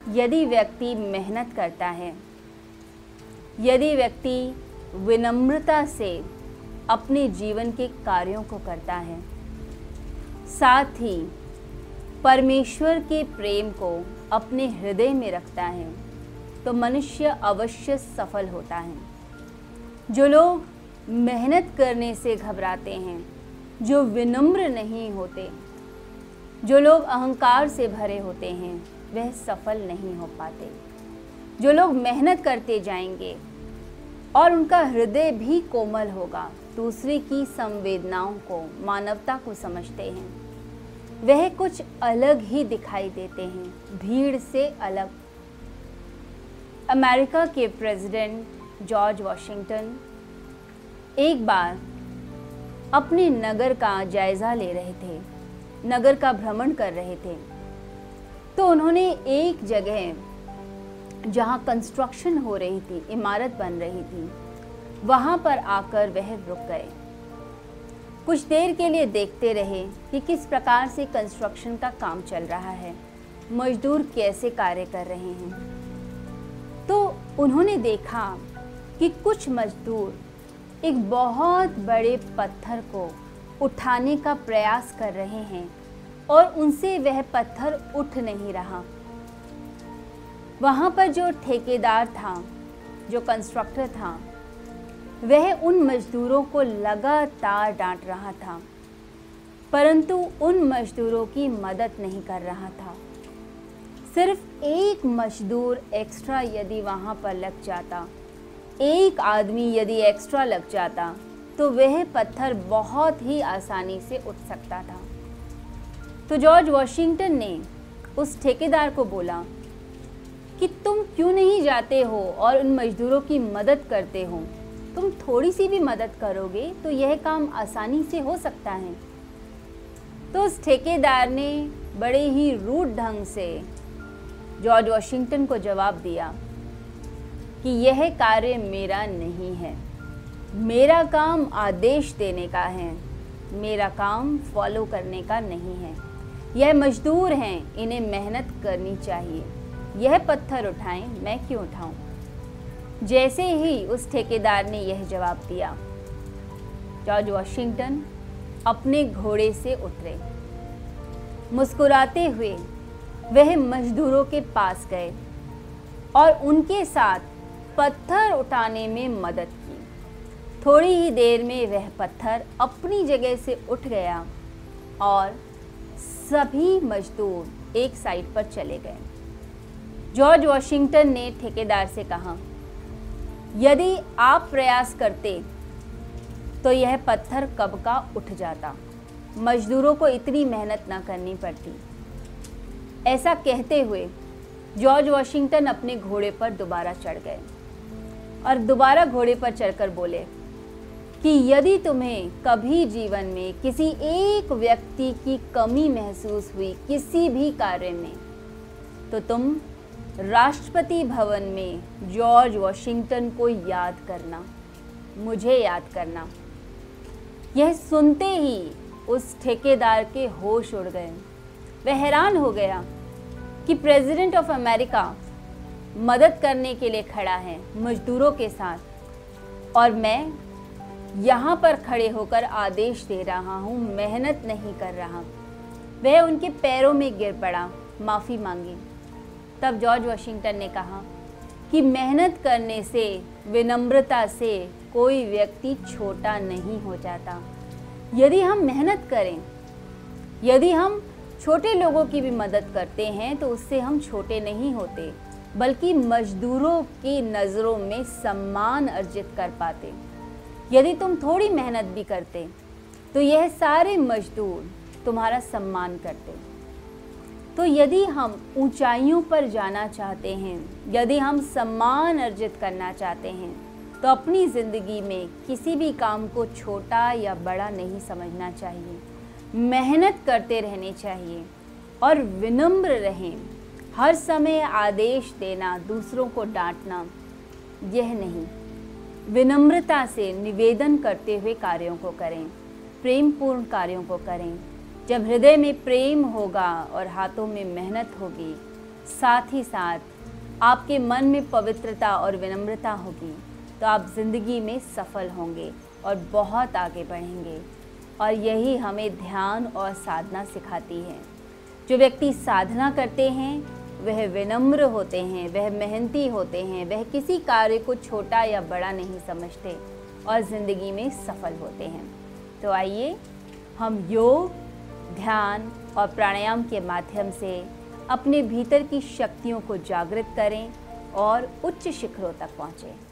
यदि व्यक्ति मेहनत करता है, यदि व्यक्ति विनम्रता से अपने जीवन के कार्यों को करता है, साथ ही परमेश्वर के प्रेम को अपने हृदय में रखता है तो मनुष्य अवश्य सफल होता है। जो लोग मेहनत करने से घबराते हैं, जो विनम्र नहीं होते, जो लोग अहंकार से भरे होते हैं वह सफल नहीं हो पाते। जो लोग मेहनत करते जाएँगे और उनका हृदय भी कोमल होगा, दूसरे की संवेदनाओं को, मानवता को समझते हैं। वह कुछ अलग ही दिखाई देते हैं, भीड़ से अलग। अमेरिका के प्रेसिडेंट जॉर्ज वॉशिंगटन एक बार अपने नगर का जायज़ा ले रहे थे, नगर का भ्रमण कर रहे थे। तो उन्होंने एक जगह जहाँ कंस्ट्रक्शन हो रही थी, इमारत बन रही थी, वहाँ पर आकर वह रुक गए। कुछ देर के लिए देखते रहे कि किस प्रकार से कंस्ट्रक्शन का काम चल रहा है, मजदूर कैसे कार्य कर रहे हैं। तो उन्होंने देखा कि कुछ मजदूर एक बहुत बड़े पत्थर को उठाने का प्रयास कर रहे हैं। और उनसे वह पत्थर उठ नहीं रहा। वहाँ पर जो ठेकेदार था, जो कंस्ट्रक्टर था, वह उन मजदूरों को लगातार डांट रहा था, परंतु उन मजदूरों की मदद नहीं कर रहा था। सिर्फ़ एक मजदूर एक्स्ट्रा यदि वहाँ पर लग जाता, एक आदमी यदि एक्स्ट्रा लग जाता तो वह पत्थर बहुत ही आसानी से उठ सकता था। तो जॉर्ज वॉशिंगटन ने उस ठेकेदार को बोला कि तुम क्यों नहीं जाते हो और उन मजदूरों की मदद करते हो? तुम थोड़ी सी भी मदद करोगे तो यह काम आसानी से हो सकता है। तो उस ठेकेदार ने बड़े ही रूड ढंग से जॉर्ज वॉशिंगटन को जवाब दिया कि यह कार्य मेरा नहीं है। मेरा काम आदेश देने का है। मेरा काम फॉलो करने का नहीं है। यह मजदूर हैं, इन्हें मेहनत करनी चाहिए। यह पत्थर उठाएँ, मैं क्यों उठाऊं? जैसे ही उस ठेकेदार ने यह जवाब दिया, जॉर्ज वॉशिंगटन अपने घोड़े से उतरे। मुस्कुराते हुए वह मजदूरों के पास गए और उनके साथ पत्थर उठाने में मदद की। थोड़ी ही देर में वह पत्थर अपनी जगह से उठ गया और सभी मजदूर एक साइड पर चले गए। जॉर्ज वॉशिंगटन ने ठेकेदार से कहा, यदि आप प्रयास करते तो यह पत्थर कब का उठ जाता? मजदूरों को इतनी मेहनत ना करनी पड़ती। ऐसा कहते हुए जॉर्ज वॉशिंगटन अपने घोड़े पर दोबारा चढ़ गए और दोबारा घोड़े पर चढ़कर बोले कि यदि तुम्हें कभी जीवन में किसी एक व्यक्ति की कमी महसूस हुई किसी भी कार्य में तो तुम राष्ट्रपति भवन में जॉर्ज वॉशिंगटन को याद करना, मुझे याद करना। यह सुनते ही उस ठेकेदार के होश उड़ गए। वह हैरान हो गया कि प्रेसिडेंट ऑफ़ अमेरिका मदद करने के लिए खड़ा है मजदूरों के साथ। और मैं यहाँ पर खड़े होकर आदेश दे रहा हूँ, मेहनत नहीं कर रहा। वह उनके पैरों में गिर पड़ा, माफ़ी मांगी। तब जॉर्ज वाशिंगटन ने कहा कि मेहनत करने से, विनम्रता से कोई व्यक्ति छोटा नहीं हो जाता। यदि हम मेहनत करें, यदि हम छोटे लोगों की भी मदद करते हैं तो उससे हम छोटे नहीं होते, बल्कि मजदूरों की नज़रों में सम्मान अर्जित कर पाते। यदि तुम थोड़ी मेहनत भी करते तो यह सारे मजदूर तुम्हारा सम्मान करते। तो यदि हम ऊंचाइयों पर जाना चाहते हैं, यदि हम सम्मान अर्जित करना चाहते हैं तो अपनी ज़िंदगी में किसी भी काम को छोटा या बड़ा नहीं समझना चाहिए। मेहनत करते रहने चाहिए और विनम्र रहें। हर समय आदेश देना, दूसरों को डांटना, यह नहीं। विनम्रता से निवेदन करते हुए कार्यों को करें प्रेम पूर्ण कार्यों को करें। जब हृदय में प्रेम होगा और हाथों में मेहनत होगी, साथ ही साथ आपके मन में पवित्रता और विनम्रता होगी तो आप ज़िंदगी में सफल होंगे और बहुत आगे बढ़ेंगे। और यही हमें ध्यान और साधना सिखाती है। जो व्यक्ति साधना करते हैं वह विनम्र होते हैं, वह मेहनती होते हैं, वह किसी कार्य को छोटा या बड़ा नहीं समझते और ज़िंदगी में सफल होते हैं। तो आइए हम योग, ध्यान और प्राणायाम के माध्यम से अपने भीतर की शक्तियों को जागृत करें और उच्च शिखरों तक पहुँचें।